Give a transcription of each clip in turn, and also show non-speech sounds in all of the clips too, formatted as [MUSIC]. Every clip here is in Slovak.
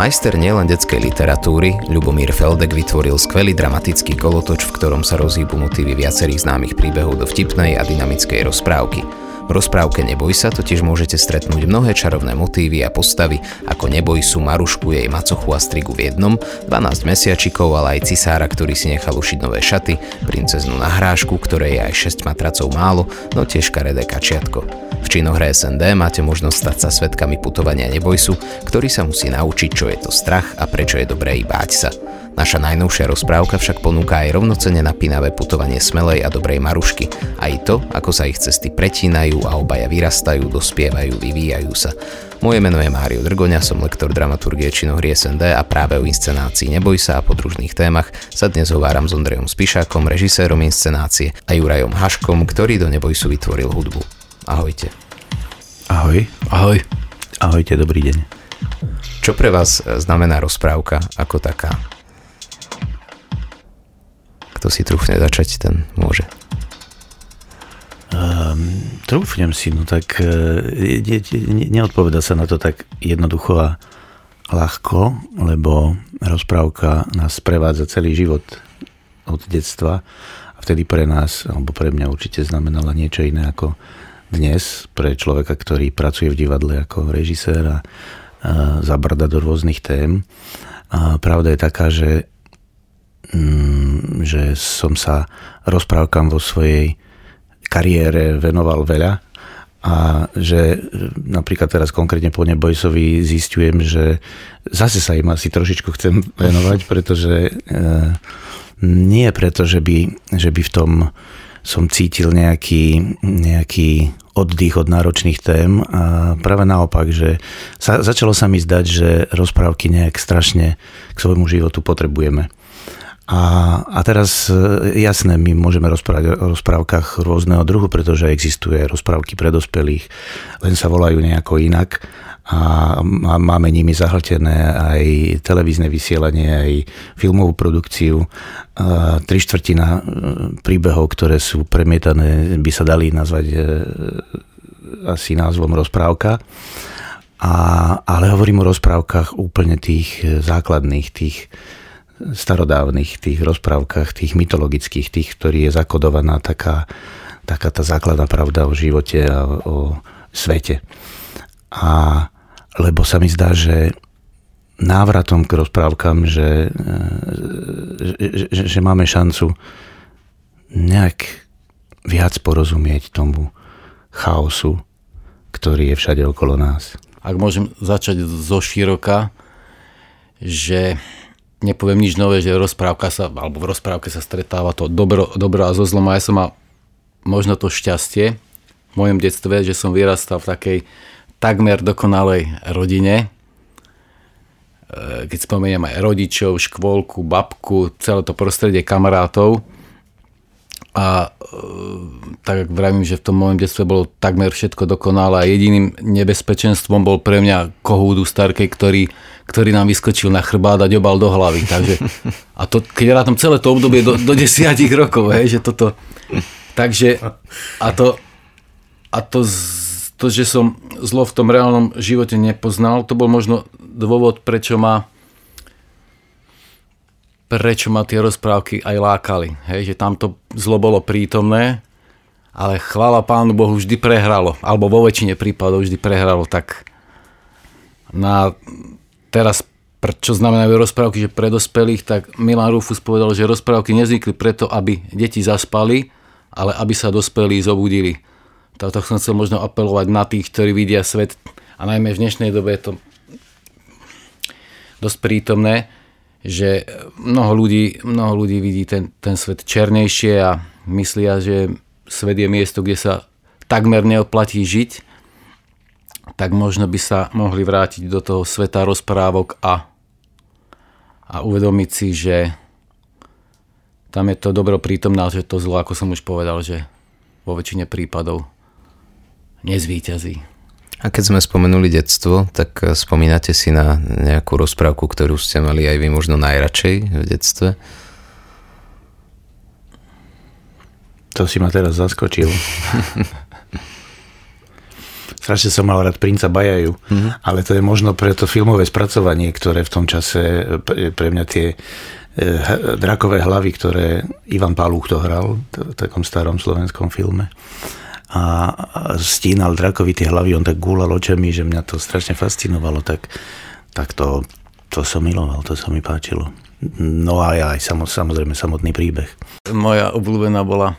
Majster nielen detskej literatúry, Ľubomír Feldek vytvoril skvelý dramatický kolotoč, v ktorom sa rozhýbu motívy viacerých známych príbehov do vtipnej a dynamickej rozprávky. V rozprávke Neboj sa totiž môžete stretnúť mnohé čarovné motívy a postavy, ako Neboj sú Marušku, jej macochu a strigu v jednom, 12 mesiačikov, ale aj cisára, ktorý si nechal ušiť nové šaty, princeznu na hrášku, ktorej je aj 6 matracov málo, no tiež karedé kačiatko. V činohre SND máte možnosť stať sa svetkami putovania Nebojsu, ktorý sa musí naučiť, čo je to strach a prečo je dobré i báť sa. Naša najnovšia rozprávka však ponúka aj rovnocene napínavé putovanie smelej a dobrej Marušky. Aj to, ako sa ich cesty pretínajú a obaja vyrastajú, dospievajú, vyvíjajú sa. Moje meno je Mário Drgoňa, som lektor dramaturgie činohry SND a práve o inscenácii Neboj sa a podružných témach sa dnes hováram s Ondrejom Spišákom, režisérom inscenácie a Jurajom Haškom, ktorý do Nebojsu vytvoril hudbu. Ahojte. Ahoj. Ahoj. Ahojte, dobrý deň. Čo pre vás e, znamená rozprávka ako taká? Kto si trúfne začať, ten môže. Um, trúfnem si, no tak uh, ne, ne, neodpoveda sa na to tak jednoducho a ľahko, lebo rozprávka nás prevádza celý život od detstva a vtedy pre nás, alebo pre mňa určite znamenala niečo iné ako dnes pre človeka, ktorý pracuje v divadle ako režisér a, zabrda do rôznych tém. A pravda je taká, že, mm, že som sa rozprávkam vo svojej kariére venoval veľa a že napríklad teraz konkrétne po Nebojsovi zistujem, že zase sa im asi trošičku chcem venovať, pretože e, nie preto, že by, že by v tom som cítil nejaký, nejaký oddych od náročných tém a práve naopak, že sa, začalo sa mi zdať, že rozprávky nejak strašne k svojmu životu potrebujeme. A, a teraz, e, jasné, my môžeme rozprávať o rozprávkach rôzneho druhu, pretože existuje rozprávky pre dospelých, len sa volajú nejako inak a máme nimi zahltené aj televízne vysielanie, aj filmovú produkciu. A tri štvrtina e, príbehov, ktoré sú premietané, by sa dali nazvať e, asi názvom rozprávka. A, ale hovorím o rozprávkach úplne tých základných, tých starodávnych, tých rozprávkach, tých mytologických, tých, ktorý je zakodovaná taká, taká tá základná pravda o živote a o svete. A lebo sa mi zdá, že návratom k rozprávkam, že, že, že, že máme šancu nejak viac porozumieť tomu chaosu, ktorý je všade okolo nás. Ak môžem začať zo široka, že nepoviem nič nové, že rozprávka sa, alebo v rozprávke sa stretáva to dobro, dobro a zo zlom a ja som mal možno to šťastie v mojom detstve, že som vyrastal v takej takmer dokonalej rodine. E, keď spomeniem aj rodičov, škôlku, babku, celé to prostredie kamarátov. A e, tak vravím, že v tom mojom detstve bolo takmer všetko dokonalé a jediným nebezpečenstvom bol pre mňa kohúdu starkej, ktorý, ktorý nám vyskočil na chrbát a ďobal do hlavy. Takže, a to, keď rátam celé to obdobie do, do desiatich rokov, hej, že toto... Takže, a to, a to to, že som zlo v tom reálnom živote nepoznal, to bol možno dôvod, prečo ma prečo ma tie rozprávky aj lákali. Hej, že tam to zlo bolo prítomné, ale chvála Pánu Bohu vždy prehralo, alebo vo väčšine prípadov vždy prehralo, tak na teraz čo znamenajú rozprávky, že pre dospelých, tak Milan Rufus povedal, že rozprávky nezvykli preto, aby deti zaspali, ale aby sa dospelí zobudili. Toto som chcel možno apelovať na tých, ktorí vidia svet a najmä v dnešnej dobe je to dosť prítomné, že mnoho ľudí, mnoho ľudí vidí ten, ten svet černejšie a myslia, že svet je miesto, kde sa takmer neoplatí žiť, tak možno by sa mohli vrátiť do toho sveta rozprávok a, a uvedomiť si, že tam je to dobro prítomné, že to zlo, ako som už povedal, že vo väčšine prípadov nezvýťazí. A keď sme spomenuli detstvo, tak eh, spomínate si na nejakú rozprávku, ktorú ste mali aj vy možno najradšej v detstve? To si ma teraz zaskočil. Strašne som mal rád princa Bajaju, mm-hmm. ale to je možno pre to filmové spracovanie, ktoré v tom čase pre mňa tie eh, drakové hlavy, ktoré Ivan Páluch to hral v takom starom slovenskom filme a stínal drakovi tie hlavy, on tak gúlal očami, že mňa to strašne fascinovalo, tak, tak to, to som miloval, to sa mi páčilo. No a aj samozrejme samotný príbeh. Moja obľúbená bola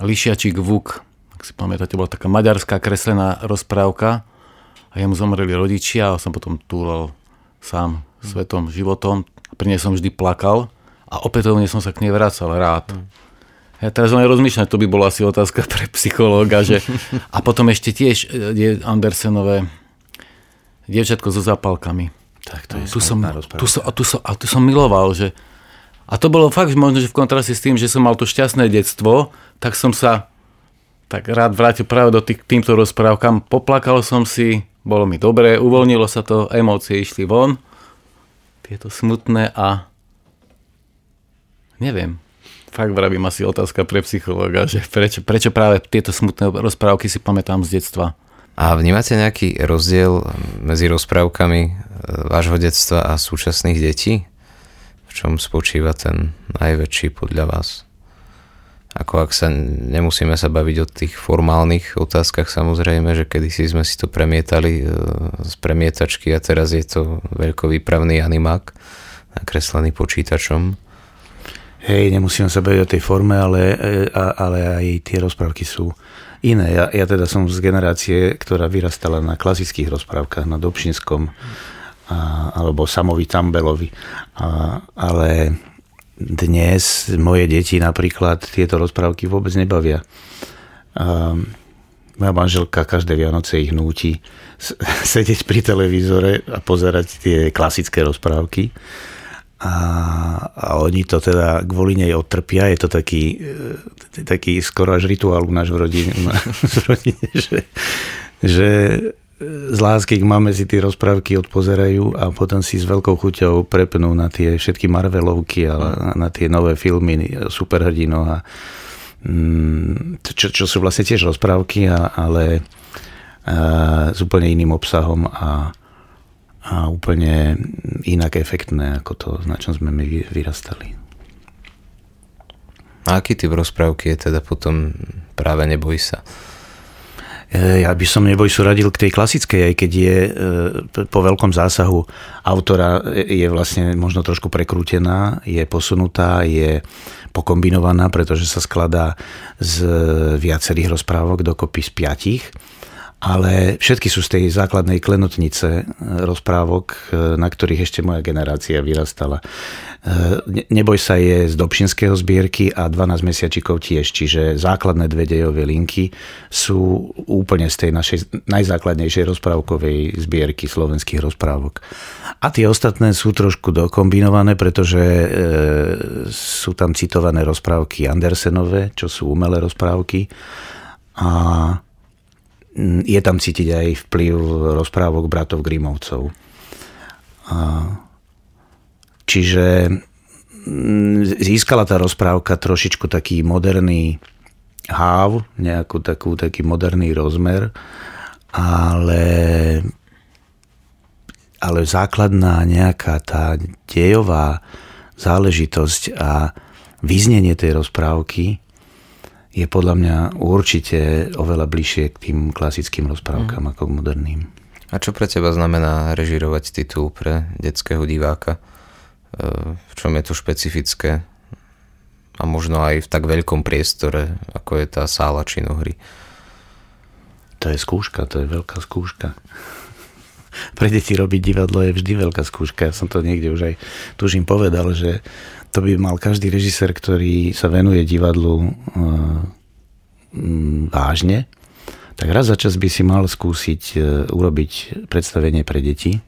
Lišiačík Vuk. Ak si pamätáte, bola taká maďarská kreslená rozprávka a jemu zomreli rodičia a som potom túlal sám svetom, životom. Pri nej som vždy plakal a opätovne som sa k nej vracal rád. Mm ja teraz len rozmýšľam, to by bola asi otázka pre psychológa, že... [LAUGHS] A potom ešte tiež e, je Andersenové dievčatko so zápalkami. Tak to je tu som, tu som, a, tu som, a tu som miloval, že... A to bolo fakt možno, že v kontraste s tým, že som mal to šťastné detstvo, tak som sa tak rád vrátil práve do tých, týmto rozprávkam. Poplakal som si, bolo mi dobré, uvoľnilo sa to, emócie išli von. Tieto smutné a neviem, fakt vravím asi otázka pre psychológa, že prečo, prečo práve tieto smutné rozprávky si pamätám z detstva. A vnímate nejaký rozdiel medzi rozprávkami e, vášho detstva a súčasných detí? V čom spočíva ten najväčší podľa vás? Ako ak sa nemusíme sa baviť o tých formálnych otázkach samozrejme, že kedysi sme si to premietali e, z premietačky a teraz je to veľkovýpravný animák nakreslený počítačom. Hej, nemusíme sa baviť o tej forme, ale, e, ale aj tie rozprávky sú iné. Ja, ja teda som z generácie, ktorá vyrastala na klasických rozprávkach, na Dobšinskom a, alebo Samovi Tambelovi. A, ale dnes moje deti napríklad tieto rozprávky vôbec nebavia. A, moja manželka každé Vianoce ich núti [LAUGHS] sedieť pri televízore a pozerať tie klasické rozprávky a, a oni to teda kvôli nej odtrpia. Je to taký, e, taký skoro až rituál u náš v rodine, v rodine [LAUGHS] že, že z lásky k máme si tie rozprávky odpozerajú a potom si s veľkou chuťou prepnú na tie všetky Marvelovky a na tie nové filmy superhrdinov a mm, čo, čo sú vlastne tiež rozprávky, a, ale a, s úplne iným obsahom a, a úplne inak efektné ako to, na čom sme my vyrastali. A aký typ rozprávky je teda potom práve Neboj sa? E, ja by som Neboj radil k tej klasickej, aj keď je e, po veľkom zásahu autora je vlastne možno trošku prekrútená, je posunutá, je pokombinovaná, pretože sa skladá z viacerých rozprávok dokopy z piatich ale všetky sú z tej základnej klenotnice e, rozprávok, e, na ktorých ešte moja generácia vyrastala. E, Neboj sa je z Dobšinského zbierky a 12 mesiačikov tiež, čiže základné dve dejové linky sú úplne z tej našej najzákladnejšej rozprávkovej zbierky slovenských rozprávok. A tie ostatné sú trošku dokombinované, pretože sú tam citované rozprávky Andersenové, čo sú umelé rozprávky. A je tam cítiť aj vplyv rozprávok bratov Grimovcov. Čiže mm, získala tá rozprávka trošičku taký moderný háv, nejakú takú, taký moderný rozmer, ale, ale základná nejaká tá dejová záležitosť a vyznenie tej rozprávky je podľa mňa určite oveľa bližšie k tým klasickým rozprávkam mm. ako k moderným. A čo pre teba znamená režirovať titul pre detského diváka? E, v čom je to špecifické? A možno aj v tak veľkom priestore, ako je tá sála činohry. To je skúška, to je veľká skúška. [LAUGHS] pre deti robiť divadlo je vždy veľká skúška. Ja som to niekde už aj tužím povedal, že to by mal každý režisér, ktorý sa venuje divadlu e, vážne, tak raz za čas by si mal skúsiť e, urobiť predstavenie pre deti.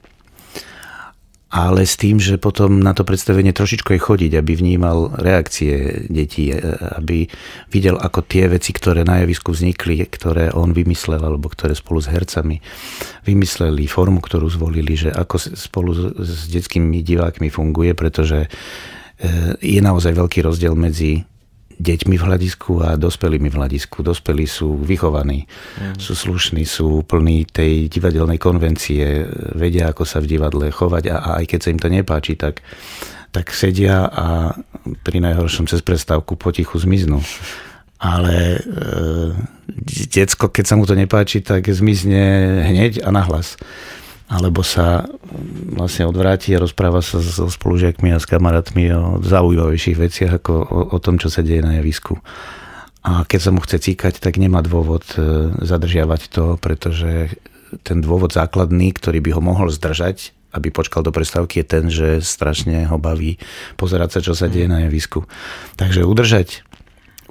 ale s tým, že potom na to predstavenie trošičko aj chodiť, aby vnímal reakcie detí, e, aby videl, ako tie veci, ktoré na javisku vznikli, ktoré on vymyslel, alebo ktoré spolu s hercami vymysleli, formu, ktorú zvolili, že ako spolu s detskými divákmi funguje, pretože je naozaj veľký rozdiel medzi deťmi v hľadisku a dospelými v hľadisku. Dospelí sú vychovaní, mm. sú slušní, sú plní tej divadelnej konvencie, vedia, ako sa v divadle chovať a, a aj keď sa im to nepáči, tak, tak sedia a pri najhoršom cez prestávku potichu zmiznú. Ale e, decko, keď sa mu to nepáči, tak zmizne hneď a nahlas alebo sa vlastne odvráti a rozpráva sa so spolužiakmi a s kamarátmi o zaujímavejších veciach ako o, o tom, čo sa deje na javisku. A keď sa mu chce cíkať, tak nemá dôvod e, zadržiavať to, pretože ten dôvod základný, ktorý by ho mohol zdržať, aby počkal do prestávky, je ten, že strašne ho baví pozerať sa, čo sa deje na javisku. Takže udržať,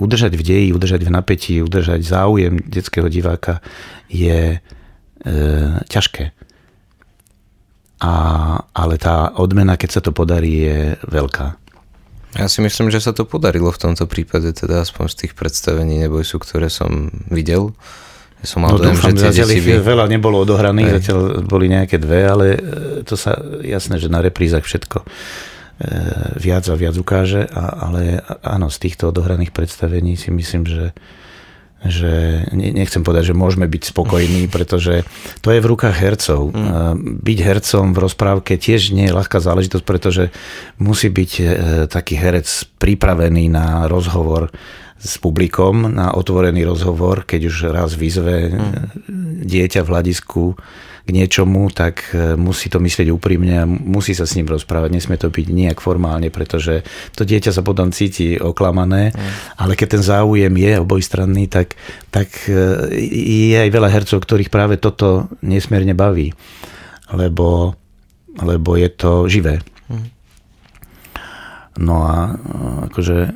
udržať v deji, udržať v napätí, udržať záujem detského diváka je e, ťažké a, ale tá odmena, keď sa to podarí, je veľká. Ja si myslím, že sa to podarilo v tomto prípade, teda aspoň z tých predstavení Neboj sú, ktoré som videl. Ja som mal no, dojem, dúfam, že deti by... veľa nebolo odohraných, Aj. zatiaľ boli nejaké dve, ale e, to sa jasné, že na reprízach všetko e, viac a viac ukáže, ale áno, z týchto odohraných predstavení si myslím, že že nechcem povedať, že môžeme byť spokojní, [LAUGHS] pretože to je v rukách hercov. Mm. Byť hercom v rozprávke tiež nie je ľahká záležitosť, pretože musí byť e, taký herec pripravený na rozhovor s publikom, na otvorený rozhovor, keď už raz vyzve mm. dieťa v hľadisku k niečomu, tak e, musí to myslieť úprimne a musí sa s ním rozprávať. Nesmie to byť nejak formálne, pretože to dieťa sa potom cíti oklamané, mm. ale keď ten záujem je obojstranný, tak, tak e, je aj veľa hercov, ktorých práve toto nesmierne baví, lebo, lebo je to živé. Mm. No a akože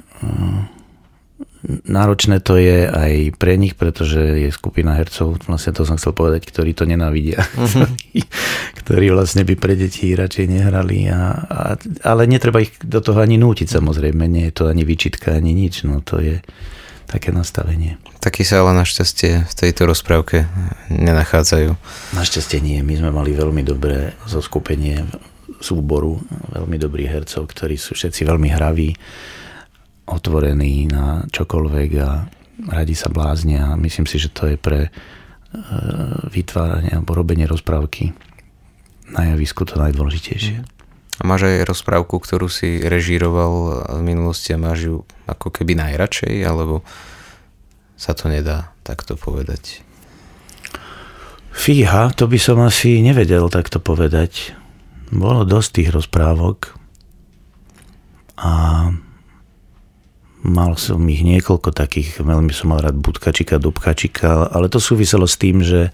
náročné to je aj pre nich, pretože je skupina hercov, vlastne to som chcel povedať, ktorí to nenávidia. Uh-huh. [LAUGHS] ktorí vlastne by pre deti radšej nehrali. A, a, ale netreba ich do toho ani nútiť samozrejme, nie je to ani výčitka, ani nič. No to je také nastavenie. Taký sa ale našťastie v tejto rozprávke nenachádzajú. Našťastie nie. My sme mali veľmi dobré zoskupenie súboru, veľmi dobrých hercov, ktorí sú všetci veľmi hraví otvorení na čokoľvek a radi sa bláznia. Myslím si, že to je pre e, vytváranie alebo robenie rozprávky na javisku to najdôležitejšie. A máš aj rozprávku, ktorú si režíroval v minulosti a máš ju ako keby najradšej, alebo sa to nedá takto povedať? Fíha, to by som asi nevedel takto povedať. Bolo dosť tých rozprávok a Mal som ich niekoľko takých, veľmi som mal rád Budkačika, Dubkačika, ale to súviselo s tým, že,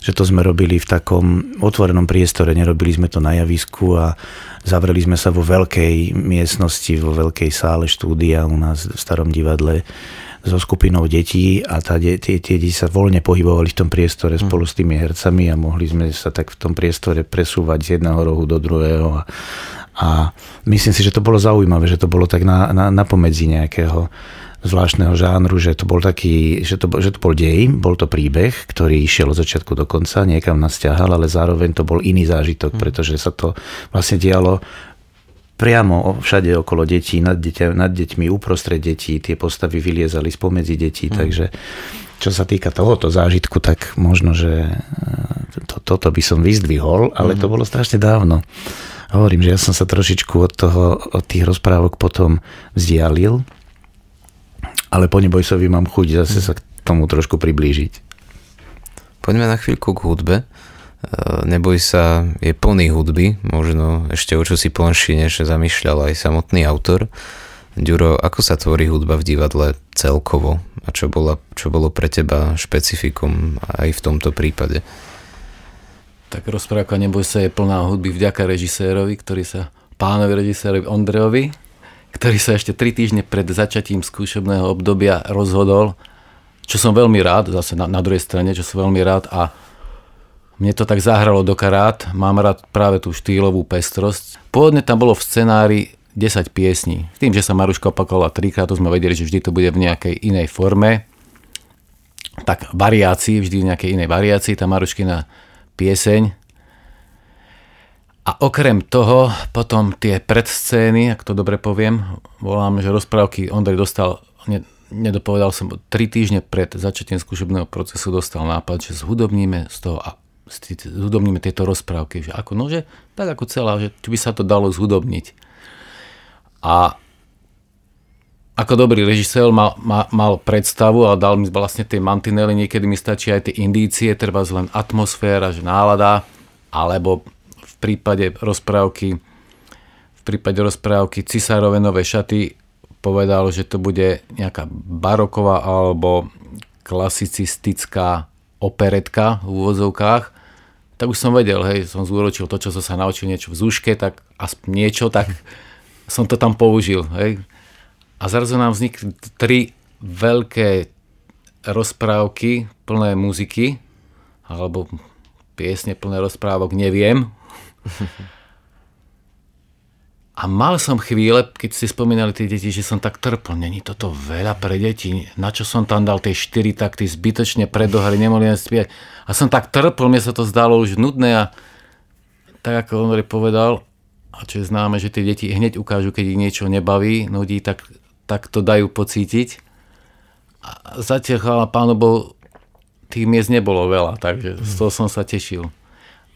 že to sme robili v takom otvorenom priestore, nerobili sme to na javisku a zavreli sme sa vo veľkej miestnosti, vo veľkej sále štúdia u nás v starom divadle so skupinou detí a tá, tie, tie deti sa voľne pohybovali v tom priestore hm. spolu s tými hercami a mohli sme sa tak v tom priestore presúvať z jedného rohu do druhého a, a myslím si, že to bolo zaujímavé, že to bolo tak na, na, na pomedzi nejakého zvláštneho žánru, že to bol taký, že to, že to bol dej, bol to príbeh, ktorý išiel od začiatku do konca, niekam nás ťahal, ale zároveň to bol iný zážitok, mm. pretože sa to vlastne dialo priamo všade okolo detí, nad, deťa, nad deťmi, uprostred detí, tie postavy vyliezali spomedzi detí, mm. takže čo sa týka tohoto zážitku, tak možno, že e, to, toto by som vyzdvihol, ale mm. to bolo strašne dávno. Hovorím, že ja som sa trošičku od, toho, od tých rozprávok potom vzdialil, ale po Nebojsovi mám chuť zase sa k tomu trošku priblížiť. Poďme na chvíľku k hudbe. E, Neboj sa je plný hudby, možno ešte o čo si plnší, než zamýšľal aj samotný autor. Ďuro, ako sa tvorí hudba v divadle celkovo a čo, bola, čo bolo pre teba špecifikum aj v tomto prípade? Tak rozprávka Neboj sa je plná hudby vďaka režisérovi, ktorý sa, pánovi režisérovi Ondrejovi, ktorý sa ešte tri týždne pred začatím skúšobného obdobia rozhodol, čo som veľmi rád, zase na, na druhej strane, čo som veľmi rád a mne to tak zahralo do karát, mám rád práve tú štýlovú pestrosť. Pôvodne tam bolo v scenári 10 piesní. S tým, že sa Maruška opakovala trikrát, to sme vedeli, že vždy to bude v nejakej inej forme. Tak variácii, vždy v nejakej inej variácii, tá Maruškina pieseň. A okrem toho, potom tie predscény, ak to dobre poviem, volám, že rozprávky Ondrej dostal, ne, nedopovedal som, tri týždne pred začatím skúšobného procesu dostal nápad, že zhudobníme z toho a zhudobníme tieto rozprávky, že ako, no, že tak ako celá, že či by sa to dalo zhudobniť. A ako dobrý režisér mal, mal, mal predstavu a dal mi vlastne tie mantinely, niekedy mi stačí aj tie indície, treba len atmosféra, že nálada, alebo v prípade rozprávky v prípade rozprávky Cisárove nové šaty povedal, že to bude nejaká baroková alebo klasicistická operetka v úvozovkách, tak už som vedel, hej, som zúročil to, čo som sa naučil niečo v zúške, tak aspoň niečo, tak [LAUGHS] som to tam použil. Hej. A zrazu nám vznikli tri veľké rozprávky plné muziky, alebo piesne plné rozprávok, neviem. A mal som chvíle, keď si spomínali tie deti, že som tak trpl. Není toto veľa pre deti? Na čo som tam dal tie štyri takty zbytočne predohry, nemohli len spievať. A som tak trpl, mne sa to zdalo už nudné a tak ako on povedal, a čo je známe, že tie deti hneď ukážu, keď ich niečo nebaví, nudí, tak, tak to dajú pocítiť. A zatiaľ, pánu Bohu, tých miest nebolo veľa, takže z toho som sa tešil.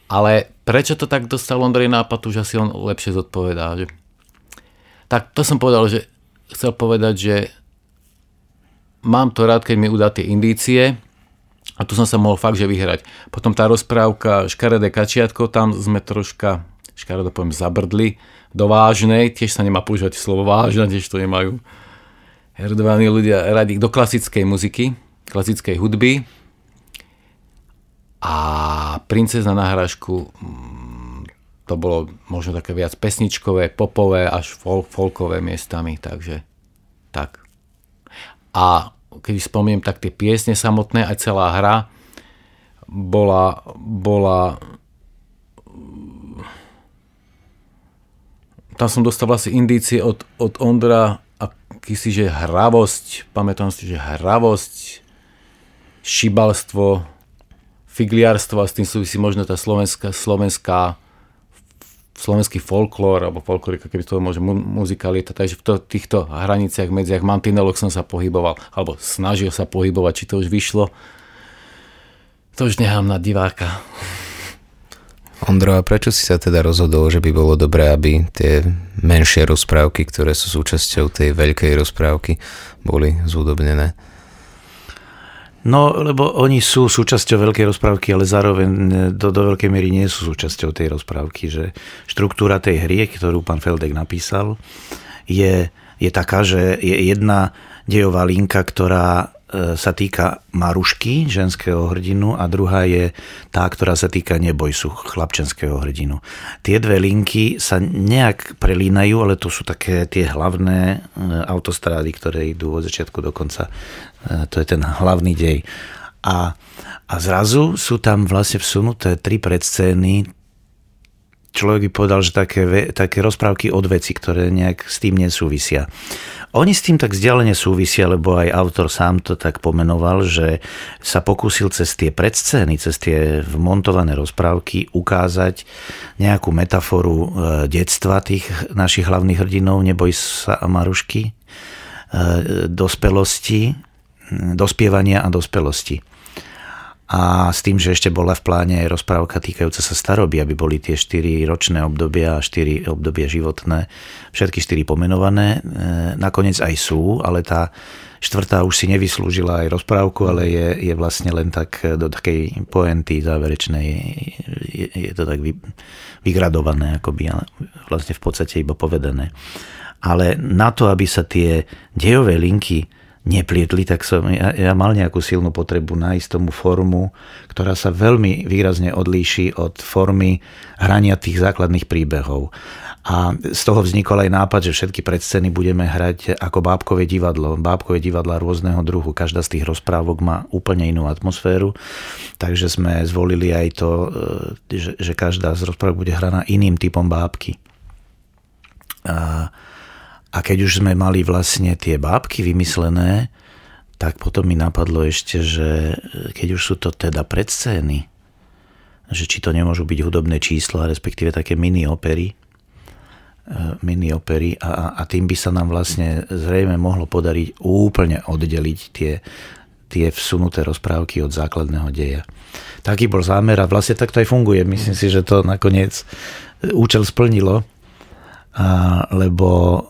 Ale prečo to tak dostal Ondrej nápad, už asi on lepšie zodpovedá. Že... Tak to som povedal, že chcel povedať, že mám to rád, keď mi udá tie indície a tu som sa mohol fakt, že vyhrať. Potom tá rozprávka Škaredé kačiatko, tam sme troška škaredo poviem, zabrdli do vážnej, tiež sa nemá používať slovo vážna, tiež to nemajú herdovaní ľudia radi do klasickej muziky, klasickej hudby. A princezna na hrašku mm, to bolo možno také viac pesničkové, popové, až fol, folkové miestami, takže tak. A keď spomínam, tak tie piesne samotné, aj celá hra bola, bola tam som dostal vlastne indície od, od Ondra akýsi, že hravosť, pamätám si, že hravosť, šibalstvo, figliarstvo a s tým súvisí možno tá slovenská, slovenská slovenský folklór, alebo folklorika, keby to môže muzikalita, takže v to, týchto hraniciach, medziach mantinelok som sa pohyboval, alebo snažil sa pohybovať, či to už vyšlo, to už nechám na diváka. Ondro, a prečo si sa teda rozhodol, že by bolo dobré, aby tie menšie rozprávky, ktoré sú súčasťou tej veľkej rozprávky, boli zúdobnené? No, lebo oni sú súčasťou veľkej rozprávky, ale zároveň do, do veľkej miery nie sú súčasťou tej rozprávky, že štruktúra tej hry, ktorú pán Feldek napísal, je, je taká, že je jedna dejová linka, ktorá E, sa týka Marušky, ženského hrdinu, a druhá je tá, ktorá sa týka Nebojsu, chlapčenského hrdinu. Tie dve linky sa nejak prelínajú, ale to sú také tie hlavné e, autostrády, ktoré idú od začiatku do konca. E, to je ten hlavný dej. A, a zrazu sú tam vlastne vsunuté tri predscény, človek by povedal, že také, také rozprávky od veci, ktoré nejak s tým nesúvisia. Oni s tým tak vzdialene súvisia, lebo aj autor sám to tak pomenoval, že sa pokúsil cez tie predscény, cez tie vmontované rozprávky ukázať nejakú metaforu e, detstva tých našich hlavných hrdinov, neboj sa a Marušky, e, dospelosti, dospievania a dospelosti a s tým, že ešte bola v pláne aj rozprávka týkajúca sa staroby, aby boli tie 4 ročné obdobia a 4 obdobie životné, všetky 4 pomenované. E, nakoniec aj sú, ale tá štvrtá už si nevyslúžila aj rozprávku, ale je, je vlastne len tak do takej poenty záverečnej, je, je to tak vy, vygradované, akoby, vlastne v podstate iba povedané. Ale na to, aby sa tie dejové linky neplietli, tak som ja, ja mal nejakú silnú potrebu nájsť tomu formu, ktorá sa veľmi výrazne odlíši od formy hrania tých základných príbehov. A z toho vznikol aj nápad, že všetky predscény budeme hrať ako bábkové divadlo. Bábkové divadla rôzneho druhu. Každá z tých rozprávok má úplne inú atmosféru. Takže sme zvolili aj to, e, že, že každá z rozprávok bude hraná iným typom bábky. A, a keď už sme mali vlastne tie bábky vymyslené, tak potom mi napadlo ešte, že keď už sú to teda predscény, že či to nemôžu byť hudobné čísla, respektíve také mini opery, Eh, mini opery a, a tým by sa nám vlastne zrejme mohlo podariť úplne oddeliť tie, tie vsunuté rozprávky od základného deja. Taký bol zámer a vlastne takto aj funguje. Myslím si, že to nakoniec účel splnilo a, lebo e,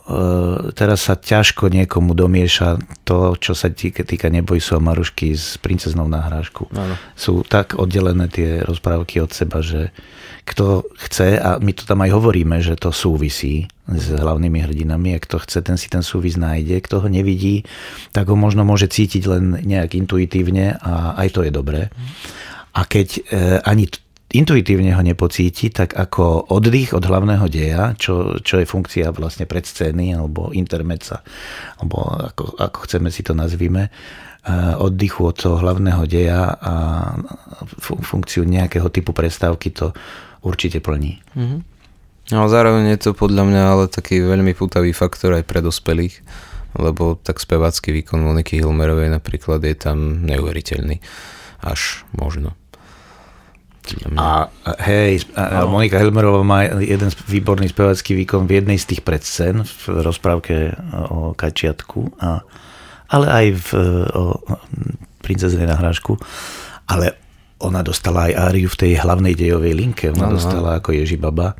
teraz sa ťažko niekomu domieša to, čo sa týka, týka Nebojsu a Marušky s princeznou na hrášku. Ano. Sú tak oddelené tie rozprávky od seba, že kto chce, a my to tam aj hovoríme, že to súvisí s hlavnými hrdinami, a kto chce, ten si ten súvis nájde, kto ho nevidí, tak ho možno môže cítiť len nejak intuitívne a aj to je dobré. A keď e, ani intuitívne ho nepocíti, tak ako oddych od hlavného deja, čo, čo je funkcia vlastne predscény alebo intermeca, alebo ako, ako chceme si to nazvime, oddychu od toho hlavného deja a funkciu nejakého typu prestávky to určite plní. Mm-hmm. No zároveň je to podľa mňa ale taký veľmi putavý faktor aj pre dospelých, lebo tak spevácky výkon Moniky Hilmerovej napríklad je tam neuveriteľný. Až možno. A hej, a Monika Helmerová má jeden výborný spevacký výkon v jednej z tých predscén v rozprávke o Kačiatku, a, ale aj v, o princezne na hrášku. Ale ona dostala aj áriu v tej hlavnej dejovej linke. Ona no, dostala no. ako Ježibaba.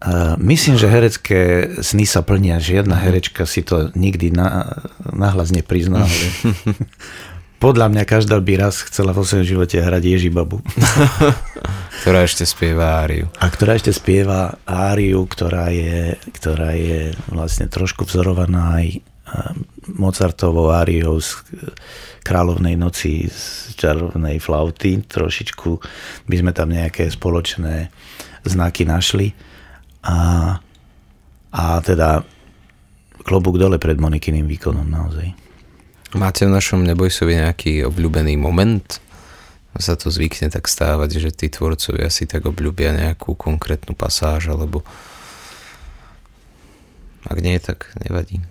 A myslím, že herecké sny sa plnia. Žiadna herečka si to nikdy na, nahlas neprizná, ale [LAUGHS] Podľa mňa každá by raz chcela vo svojom živote hrať Ježibabu. [LAUGHS] ktorá ešte spieva áriu. A ktorá ešte spieva áriu, ktorá je, ktorá je vlastne trošku vzorovaná aj eh, Mozartovou áriou z Kráľovnej noci z čarovnej flauty. Trošičku by sme tam nejaké spoločné znaky našli. A, a teda klobúk dole pred Monikyným výkonom naozaj. Máte v našom Nebojsovi nejaký obľúbený moment? Sa to zvykne tak stávať, že tí tvorcovia si tak obľúbia nejakú konkrétnu pasáž, alebo ak nie, tak nevadí.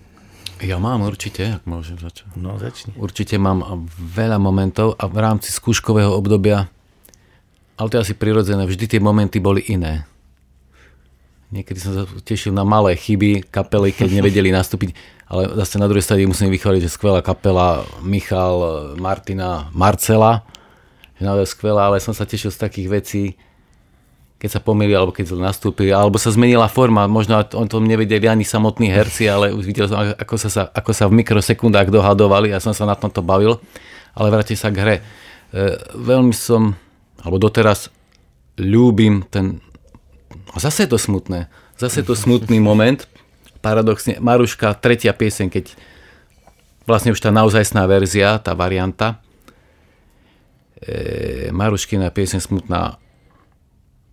Ja mám určite, ak môžem začať. No, začni. Určite mám veľa momentov a v rámci skúškového obdobia, ale to je asi prirodzené, vždy tie momenty boli iné. Niekedy som sa tešil na malé chyby kapely, keď nevedeli nastúpiť ale zase na druhej strane musím vychváliť, že skvelá kapela Michal, Martina, Marcela, že naozaj skvelá, ale som sa tešil z takých vecí, keď sa pomýli, alebo keď nastúpili, alebo sa zmenila forma, možno o tom nevedeli ani samotní herci, ale už videl som, ako sa, ako sa v mikrosekundách dohadovali a som sa na tomto bavil, ale vrátim sa k hre. E, veľmi som, alebo doteraz ľúbim ten, zase je to smutné, zase je to smutný [LAUGHS] moment, paradoxne, Maruška, tretia pieseň, keď vlastne už tá naozajstná verzia, tá varianta, e, Maruškina pieseň smutná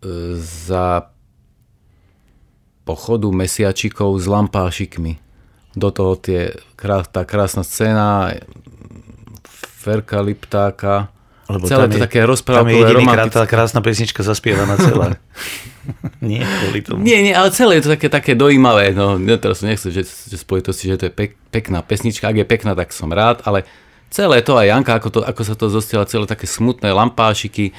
e, za pochodu mesiačikov s lampášikmi. Do toho tie, tá krásna scéna, Ferka Liptáka, lebo Celé to je, také rozprávkové, romantické. Tá krásna pesnička zaspievaná celá. [LAUGHS] [LAUGHS] nie, kvôli tomu. Nie, nie, ale celé je to také, také dojímavé. No, teraz nechcem, že, že spojitosti, že to je pek, pekná pesnička. Ak je pekná, tak som rád, ale celé to aj Janka, ako, to, ako sa to zostala, celé také smutné lampášiky.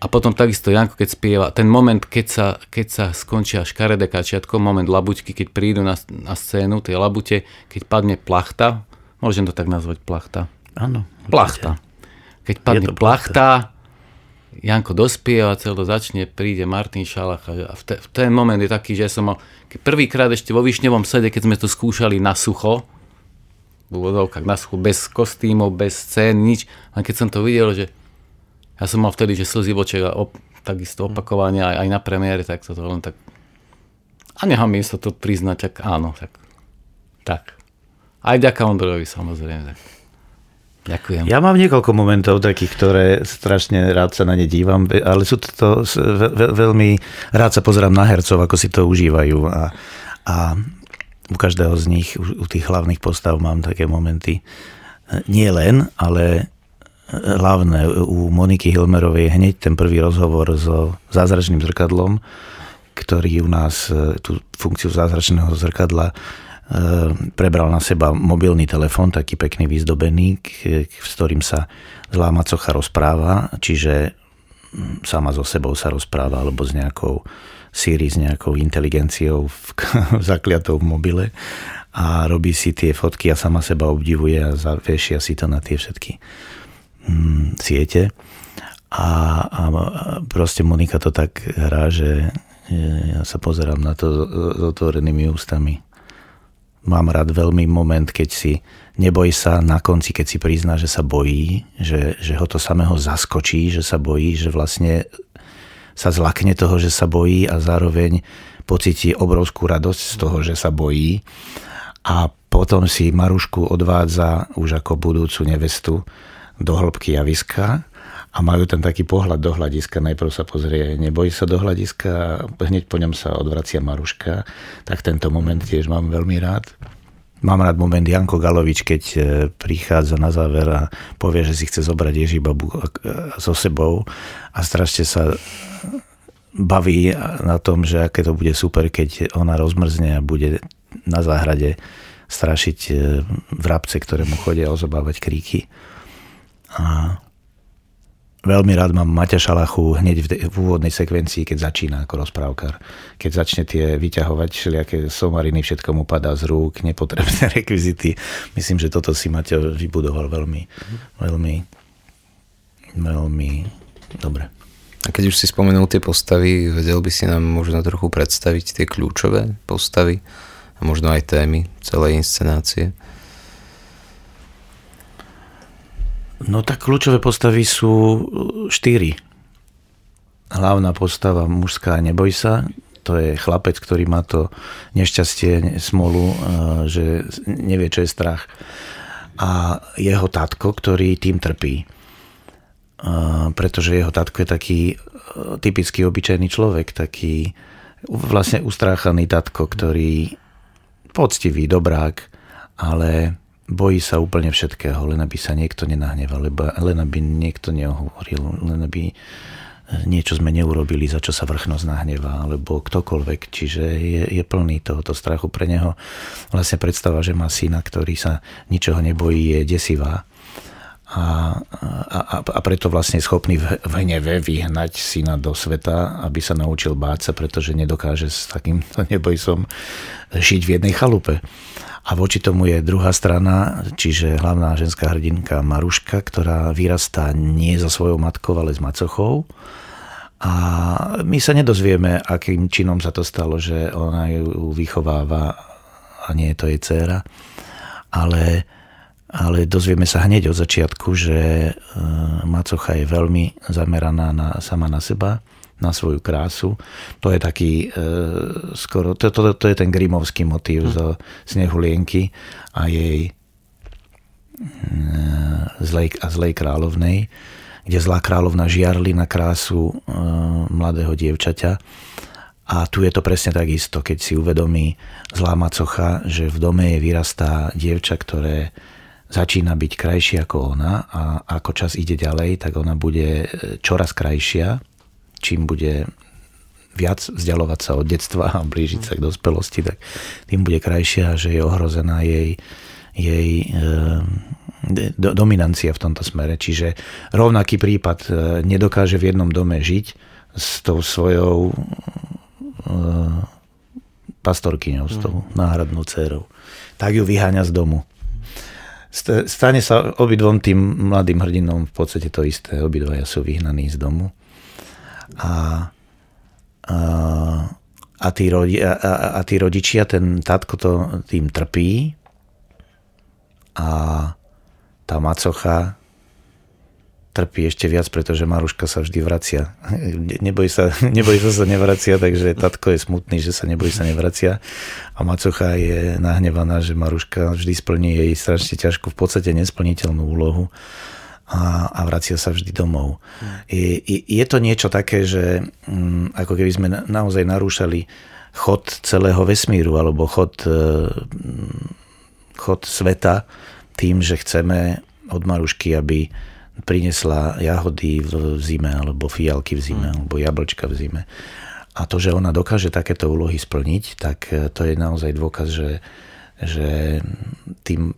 A potom takisto Janko, keď spieva, ten moment, keď sa, keď sa skončia škaredé kačiatko, moment labuťky, keď prídu na, na scénu, tie labute, keď padne plachta, môžem to tak nazvať plachta. Áno. Plachta. Keď padne plachta, Janko dospieva, celé to začne, príde Martin Šalach a v, te, v ten moment je taký, že som mal, prvýkrát ešte vo Višňovom sede, keď sme to skúšali na sucho, v úvodovkách na sucho, bez kostýmov, bez scén, nič, a keď som to videl, že ja som mal vtedy, že slzy v a op, takisto opakovanie aj, aj na premiére, tak to len tak a nechám sa to priznať, tak áno, tak, tak. Aj vďaka Ondrovi samozrejme. Ďakujem. Ja mám niekoľko momentov takých, ktoré strašne rád sa na ne dívam, ale sú to, ve, veľmi rád sa pozerám na hercov, ako si to užívajú a, a u každého z nich, u, tých hlavných postav mám také momenty. Nie len, ale hlavné u Moniky Hilmerovej hneď ten prvý rozhovor so zázračným zrkadlom, ktorý u nás tú funkciu zázračného zrkadla prebral na seba mobilný telefón, taký pekný vyzdobený, s ktorým sa zlá macocha rozpráva, čiže hm, sama so sebou sa rozpráva, alebo s nejakou Siri, s nejakou inteligenciou v, [LAUGHS] zakliatou v mobile a robí si tie fotky a sama seba obdivuje a zavešia si to na tie všetky hm, siete. A, a proste Monika to tak hrá, že ja sa pozerám na to s otvorenými ústami mám rád veľmi moment, keď si neboj sa na konci, keď si prizná, že sa bojí, že, že ho to samého zaskočí, že sa bojí, že vlastne sa zlakne toho, že sa bojí a zároveň pocíti obrovskú radosť z toho, že sa bojí. A potom si Marušku odvádza už ako budúcu nevestu do hĺbky javiska a majú ten taký pohľad do hľadiska. Najprv sa pozrie, nebojí sa do hľadiska hneď po ňom sa odvracia Maruška. Tak tento moment tiež mám veľmi rád. Mám rád moment Janko Galovič, keď e, prichádza na záver a povie, že si chce zobrať Ježibabu e, so sebou a strašne sa baví na tom, že aké to bude super, keď ona rozmrzne a bude na záhrade strašiť e, vrabce, ktoré mu chodia ozobávať kríky. A Veľmi rád mám Maťa Šalachu hneď v, v úvodnej sekvencii, keď začína ako rozprávkar. Keď začne tie vyťahovať všelijaké somariny, všetko mu padá z rúk, nepotrebné [LAUGHS] rekvizity. Myslím, že toto si Maťo vybudoval veľmi, veľmi, veľmi dobre. A keď už si spomenul tie postavy, vedel by si nám možno trochu predstaviť tie kľúčové postavy a možno aj témy celej inscenácie? No tak kľúčové postavy sú uh, štyri. Hlavná postava mužská Neboj sa, to je chlapec, ktorý má to nešťastie, smolu, uh, že nevie, čo je strach. A jeho tatko, ktorý tým trpí. Uh, pretože jeho tatko je taký typický obyčajný človek, taký vlastne ustráchaný tatko, ktorý poctivý, dobrák, ale bojí sa úplne všetkého, len aby sa niekto nenahneval, len aby niekto neohovoril, len aby e, niečo sme neurobili, za čo sa vrchnosť nahnevá, alebo ktokoľvek. Čiže je, je plný tohoto strachu pre neho. Vlastne predstava, že má syna, ktorý sa ničoho nebojí, je desivá. A, a, a preto vlastne schopný v, hneve vyhnať syna do sveta, aby sa naučil báť sa, pretože nedokáže s takýmto [LAUGHS] nebojsom žiť v jednej chalupe. A voči tomu je druhá strana, čiže hlavná ženská hrdinka Maruška, ktorá vyrastá nie so svojou matkou, ale s macochou. A my sa nedozvieme, akým činom sa to stalo, že ona ju vychováva a nie je to jej dcéra. Ale, ale dozvieme sa hneď od začiatku, že e, macocha je veľmi zameraná na, sama na seba na svoju krásu. To je taký e, skoro, to, to, to je ten grimovský motív hm. zo Snehulienky a jej e, zlej, a zlej kráľovnej, kde zlá kráľovna žiarli na krásu e, mladého dievčaťa. A tu je to presne takisto, keď si uvedomí zlá macocha, že v dome jej vyrastá dievča, ktoré začína byť krajšie ako ona a ako čas ide ďalej, tak ona bude čoraz krajšia čím bude viac vzdialovať sa od detstva a blížiť sa k dospelosti, tak tým bude krajšia, že je ohrozená jej, jej e, do, dominancia v tomto smere. Čiže rovnaký prípad e, nedokáže v jednom dome žiť s tou svojou e, pastorkyňou, s tou mm. náhradnou dcerou. Tak ju vyháňa z domu. Stane sa obidvom tým mladým hrdinom v podstate to isté. Obidvaja sú vyhnaní z domu a, a, a, tí, rodi, a, a, a tí rodičia, ten tatko to tým trpí a tá macocha trpí ešte viac, pretože Maruška sa vždy vracia. Neboj sa, [LAUGHS] neboj sa sa nevracia, takže tatko je smutný, že sa neboj sa nevracia. A Macocha je nahnevaná, že Maruška vždy splní jej strašne ťažkú, v podstate nesplniteľnú úlohu a, a vracia sa vždy domov. Je, je to niečo také, že mm, ako keby sme naozaj narúšali chod celého vesmíru alebo chod, e, chod sveta tým, že chceme od Marušky, aby prinesla jahody v zime, alebo fialky v zime, mm. alebo jablčka v zime. A to, že ona dokáže takéto úlohy splniť, tak e, to je naozaj dôkaz, že, že tým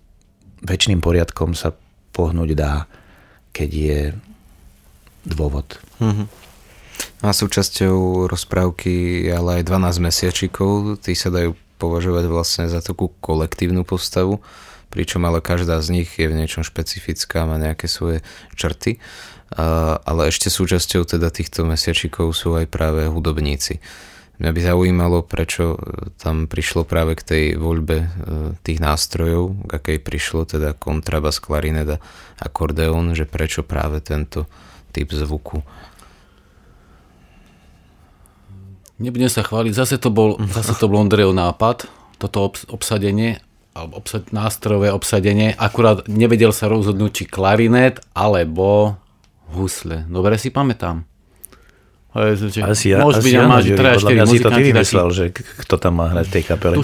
väčšným poriadkom sa pohnúť dá, keď je dôvod. Mm-hmm. A súčasťou rozprávky ale aj 12 mesiačikov, tí sa dajú považovať vlastne za takú kolektívnu postavu pričom ale každá z nich je v niečom špecifická, má nejaké svoje črty. Ale ešte súčasťou teda týchto mesiačikov sú aj práve hudobníci. Mňa by zaujímalo, prečo tam prišlo práve k tej voľbe e, tých nástrojov, k akej prišlo teda kontrabas, klarinet a akordeón, že prečo práve tento typ zvuku. Nebudem sa chváliť, zase to bol, zase to bol Ondrejov nápad, toto obsadenie alebo obsad, nástrojové obsadenie, akurát nevedel sa rozhodnúť, či klarinet alebo husle. Dobre si pamätám. Asi ja, Môže asi byť, áno, že podľa mňa si to ty vymyslel, že kto tam má hrať v tej kapele.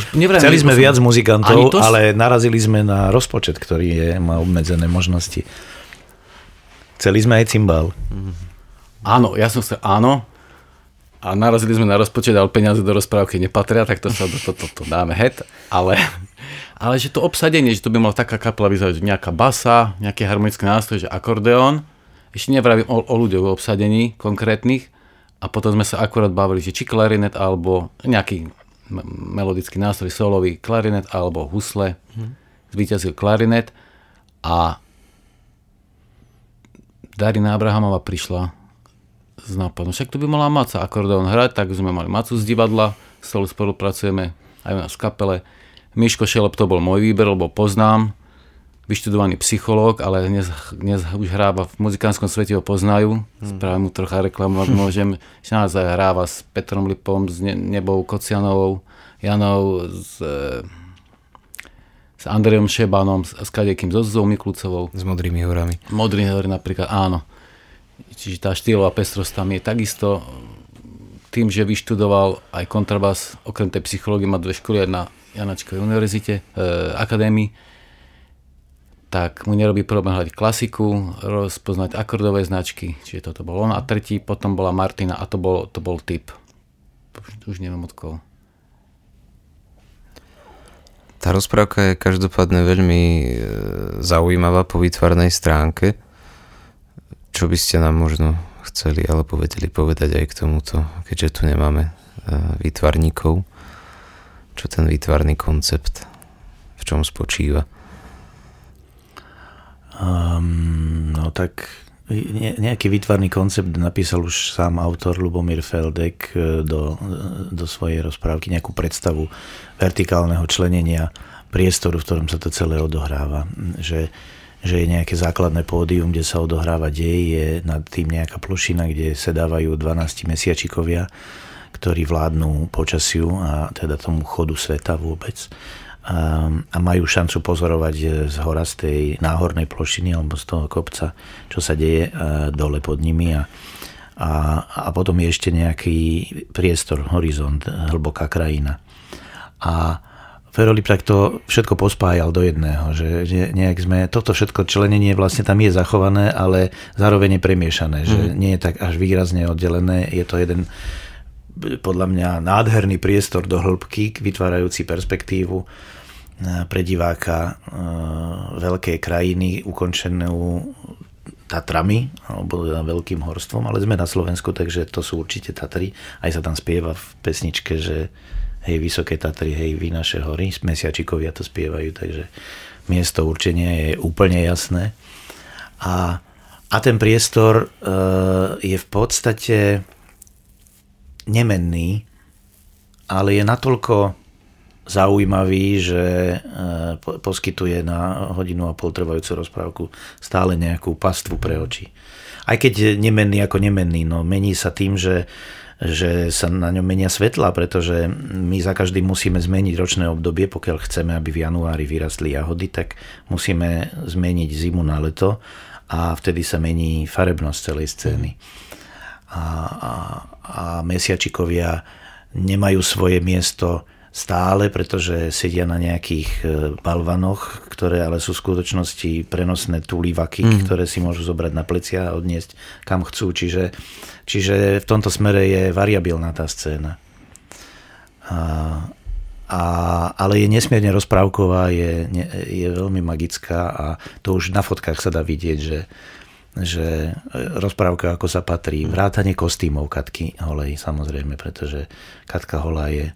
Chceli sme viac muzikantov, to... ale narazili sme na rozpočet, ktorý je, má obmedzené možnosti. Chceli sme aj cymbal. Áno, ja som sa, áno, a narazili sme na rozpočet, ale peniaze do rozprávky nepatria, tak to sa do to, to, to dáme het, ale ale že to obsadenie, že to by mal taká kapela vyzerať, nejaká basa, nejaký harmonický nástroj, že akordeón, ešte nevravím o, o ľuďoch, o obsadení konkrétnych, a potom sme sa akorát bavili, že či klarinet alebo nejaký melodický nástroj, solový klarinet alebo husle, hmm. zvíťazil klarinet a Darina Abrahamova prišla s nápadom, však to by mala Maca akordeón hrať, tak sme mali Macu z divadla, spolu spolupracujeme aj u nás v kapele, Miško Šelep to bol môj výber, lebo poznám, vyštudovaný psychológ, ale dnes, dnes už hráva v muzikánskom svete ho poznajú. Hmm. Spravím mu trocha reklamu, ak môžem. [LAUGHS] Že nás hráva s Petrom Lipom, s Nebou Kocianovou, Janou, s, s Andrejom Šebanom, s, s kadekým, so Zuzou Miklucovou. S Modrými horami. Modrými horami napríklad, áno. Čiže tá štýlová pestrosť tam je takisto tým, že vyštudoval aj kontrabas, okrem tej psychológie má dve školy, jedna Janačkovej univerzite, e, akadémii, tak mu nerobí problém hľadiť klasiku, rozpoznať akordové značky, čiže toto bol on. A tretí potom bola Martina a to bol, to bol typ. Už, už neviem od koho. Tá rozprávka je každopádne veľmi e, zaujímavá po výtvarnej stránke. Čo by ste nám možno chceli alebo vedeli povedať aj k tomuto, keďže tu nemáme e, výtvarníkov? Čo ten výtvarný koncept? V čom spočíva? Um, no tak nejaký výtvarný koncept napísal už sám autor Lubomír Feldek e, do, do svojej rozprávky, nejakú predstavu vertikálneho členenia priestoru, v ktorom sa to celé odohráva. Že, že je nejaké základné pódium, kde sa odohráva dej, je nad tým nejaká plošina, kde sedávajú 12 mesiačikovia ktorí vládnu počasiu a teda tomu chodu sveta vôbec a, a majú šancu pozorovať z hora z tej náhornej plošiny alebo z toho kopca, čo sa deje dole pod nimi a, a, a potom je ešte nejaký priestor, horizont, hlboká krajina. A Ferolip tak to všetko pospájal do jedného, že, nejak sme, toto všetko členenie vlastne tam je zachované, ale zároveň je premiešané, mm. že mhm. nie je tak až výrazne oddelené, je to jeden podľa mňa nádherný priestor do hĺbky, vytvárajúci perspektívu e, pre diváka e, veľkej krajiny ukončenú Tatrami, alebo teda veľkým horstvom, ale sme na Slovensku, takže to sú určite Tatry. Aj sa tam spieva v pesničke, že hej, Vysoké Tatry, hej, vy naše hory, mesiačikovia to spievajú, takže miesto určenia je úplne jasné. A, a ten priestor e, je v podstate nemenný, ale je natoľko zaujímavý, že e, poskytuje na hodinu a pol trvajúcu rozprávku stále nejakú pastvu pre oči. Aj keď nemenný ako nemenný, no mení sa tým, že, že sa na ňom menia svetla, pretože my za každým musíme zmeniť ročné obdobie, pokiaľ chceme, aby v januári vyrastli jahody, tak musíme zmeniť zimu na leto a vtedy sa mení farebnosť celej scény. A, a, a mesiačikovia nemajú svoje miesto stále, pretože sedia na nejakých e, balvanoch, ktoré ale sú v skutočnosti prenosné tulivaky, mm. ktoré si môžu zobrať na plecia a odniesť kam chcú. Čiže, čiže v tomto smere je variabilná tá scéna. A, a, ale je nesmierne rozprávková, je, je veľmi magická a to už na fotkách sa dá vidieť, že, že rozprávka ako sa patrí. Vrátanie kostýmov Katky Holej samozrejme, pretože Katka Holá je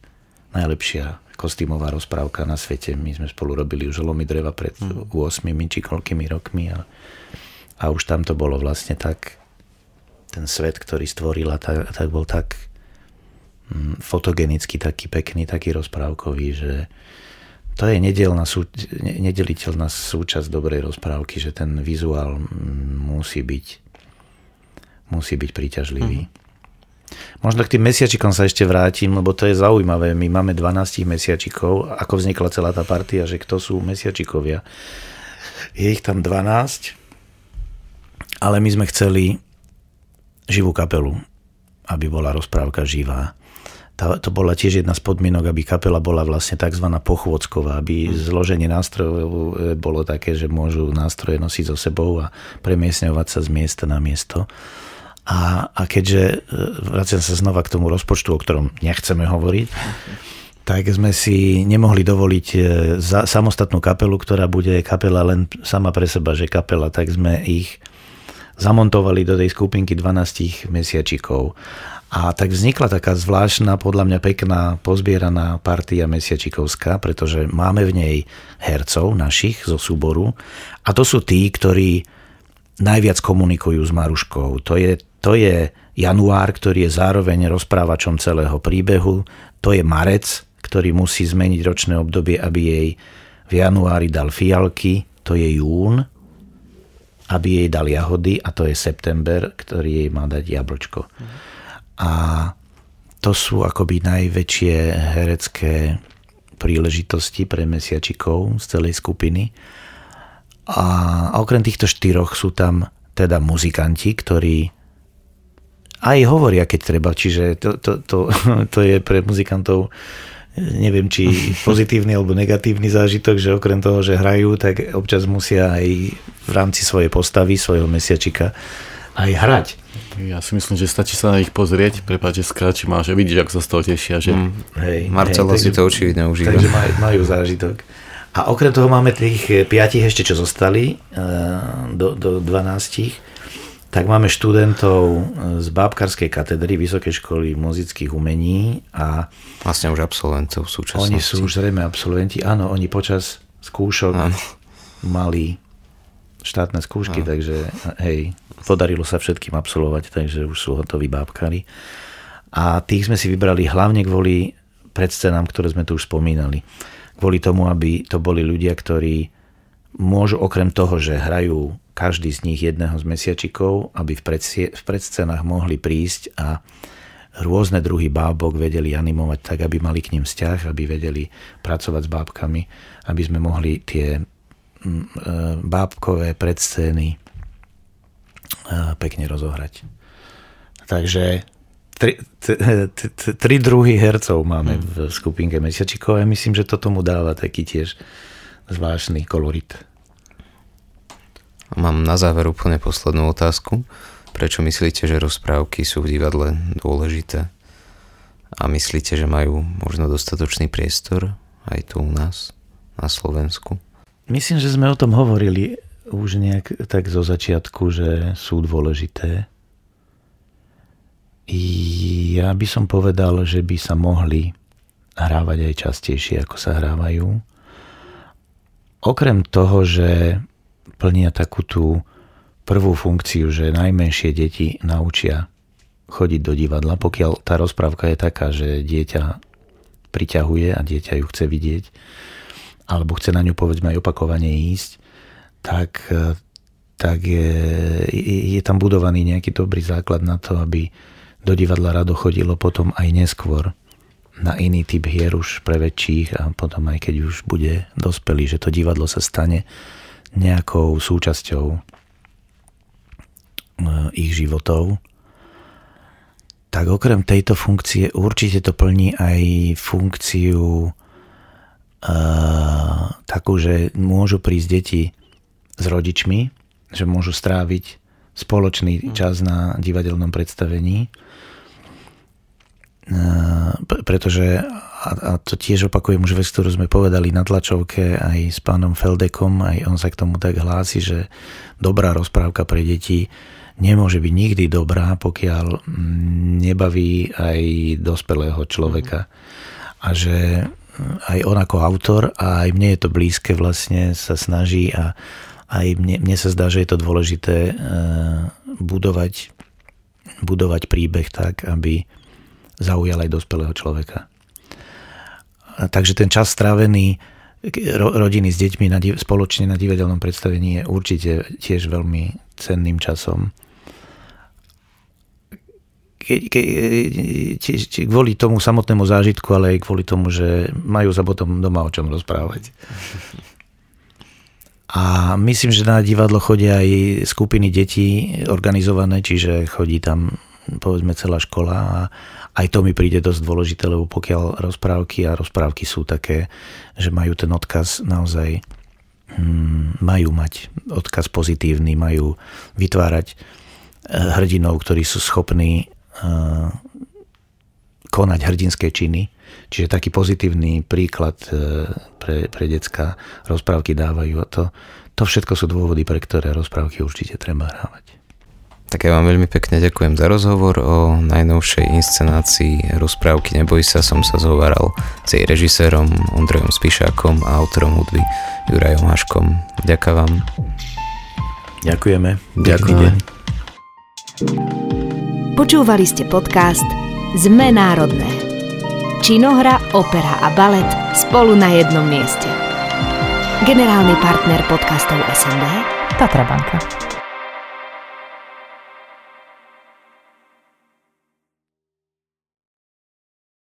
najlepšia kostýmová rozprávka na svete. My sme spolu robili už lomy dreva pred mm. 8 či koľkými rokmi a, a už tam to bolo vlastne tak, ten svet, ktorý stvorila, tak, tak bol tak mm, fotogenický, taký pekný, taký rozprávkový, že to je nedelná, sú, nedeliteľná súčasť dobrej rozprávky, že ten vizuál musí byť musí byť príťažlivý. Mm. Možno k tým mesiačikom sa ešte vrátim, lebo to je zaujímavé. My máme 12 mesiačikov. Ako vznikla celá tá partia, že kto sú mesiačikovia. Je ich tam 12, ale my sme chceli živú kapelu, aby bola rozprávka živá. Tá, to bola tiež jedna z podmienok, aby kapela bola vlastne tzv. pochôdzková, aby hm. zloženie nástrojov bolo také, že môžu nástroje nosiť so sebou a premiesňovať sa z miesta na miesto. A, a keďže, e, vraciam sa znova k tomu rozpočtu, o ktorom nechceme hovoriť, tak sme si nemohli dovoliť e, za, samostatnú kapelu, ktorá bude kapela len sama pre seba, že kapela, tak sme ich zamontovali do tej skupinky 12 mesiačikov. A tak vznikla taká zvláštna, podľa mňa pekná, pozbieraná partia mesiačikovská, pretože máme v nej hercov našich zo súboru a to sú tí, ktorí najviac komunikujú s Maruškou. To je to je január, ktorý je zároveň rozprávačom celého príbehu. To je marec, ktorý musí zmeniť ročné obdobie, aby jej v januári dal fialky. To je jún, aby jej dal jahody a to je september, ktorý jej má dať jablčko. A to sú akoby najväčšie herecké príležitosti pre mesiačikov z celej skupiny. A okrem týchto štyroch sú tam teda muzikanti, ktorí aj hovoria, keď treba. Čiže to, to, to, [LAUGHS] to je pre muzikantov neviem, či [LAUGHS] pozitívny alebo negatívny zážitok, že okrem toho, že hrajú, tak občas musia aj v rámci svojej postavy, svojho mesiačika aj hrať. Ja si myslím, že stačí sa na nich pozrieť, prepáč, že máš a vidíš, ako sa z toho tešia. Že... Mm, hej, Marcelo hej, si to očividne užíva. Takže majú, majú zážitok. A okrem toho máme tých piatich ešte, čo zostali, eh, do, do 12 tak máme študentov z Bábkarskej katedry Vysokej školy muzických umení a vlastne už absolventov v súčasnosti. Oni sú už zrejme absolventi, áno, oni počas skúšok áno. mali štátne skúšky, áno. takže hej, podarilo sa všetkým absolvovať, takže už sú hotoví bábkari. A tých sme si vybrali hlavne kvôli predscenám, ktoré sme tu už spomínali. Kvôli tomu, aby to boli ľudia, ktorí môžu okrem toho, že hrajú každý z nich jedného z mesiačikov, aby v, predsie, v predscenách mohli prísť a rôzne druhy bábok vedeli animovať tak, aby mali k ním vzťah, aby vedeli pracovať s bábkami, aby sme mohli tie e, bábkové predscény e, pekne rozohrať. Takže tri, tri druhy hercov máme v skupinke Mesiačikov a myslím, že to tomu dáva taký tiež zvláštny kolorit. Mám na záver úplne poslednú otázku. Prečo myslíte, že rozprávky sú v divadle dôležité? A myslíte, že majú možno dostatočný priestor aj tu u nás, na Slovensku? Myslím, že sme o tom hovorili už nejak tak zo začiatku, že sú dôležité. Ja by som povedal, že by sa mohli hrávať aj častejšie, ako sa hrávajú. Okrem toho, že plnia takú tú prvú funkciu, že najmenšie deti naučia chodiť do divadla, pokiaľ tá rozprávka je taká, že dieťa priťahuje a dieťa ju chce vidieť, alebo chce na ňu povedzme aj opakovane ísť, tak, e, tak je, je tam budovaný nejaký dobrý základ na to, aby do divadla rado chodilo potom aj neskôr na iný typ hier už pre väčších a potom aj keď už bude dospelý, že to divadlo sa stane nejakou súčasťou e, ich životov. Tak okrem tejto funkcie určite to plní aj funkciu uh, takú, že môžu prísť deti s rodičmi, že môžu stráviť spoločný čas na divadelnom predstavení pretože, a, to tiež opakujem už vec, ktorú sme povedali na tlačovke aj s pánom Feldekom, aj on sa k tomu tak hlási, že dobrá rozprávka pre deti nemôže byť nikdy dobrá, pokiaľ nebaví aj dospelého človeka. A že aj on ako autor, a aj mne je to blízke vlastne, sa snaží a aj mne, mne sa zdá, že je to dôležité budovať, budovať príbeh tak, aby zaujal aj dospelého človeka. Takže ten čas strávený rodiny s deťmi na, spoločne na divadelnom predstavení je určite tiež veľmi cenným časom. Ke, ke, či, či, kvôli tomu samotnému zážitku, ale aj kvôli tomu, že majú sa potom doma o čom rozprávať. A myslím, že na divadlo chodia aj skupiny detí organizované, čiže chodí tam povedzme celá škola a, aj to mi príde dosť dôležité, lebo pokiaľ rozprávky a rozprávky sú také, že majú ten odkaz naozaj hmm, majú mať odkaz pozitívny, majú vytvárať uh, hrdinov, ktorí sú schopní uh, konať hrdinské činy. Čiže taký pozitívny príklad uh, pre, pre detská rozprávky dávajú a to, to všetko sú dôvody, pre ktoré rozprávky určite treba hrávať. Tak ja vám veľmi pekne ďakujem za rozhovor o najnovšej inscenácii rozprávky Neboj sa som sa zhovaral s jej režisérom Ondrejom Spišákom a autorom hudby Jurajom Haškom. Ďakujem vám. Ďakujeme. Ďakujem. Počúvali ste podcast Zme národné. Činohra, opera a balet spolu na jednom mieste. Generálny partner podcastov SND Tatra Banka.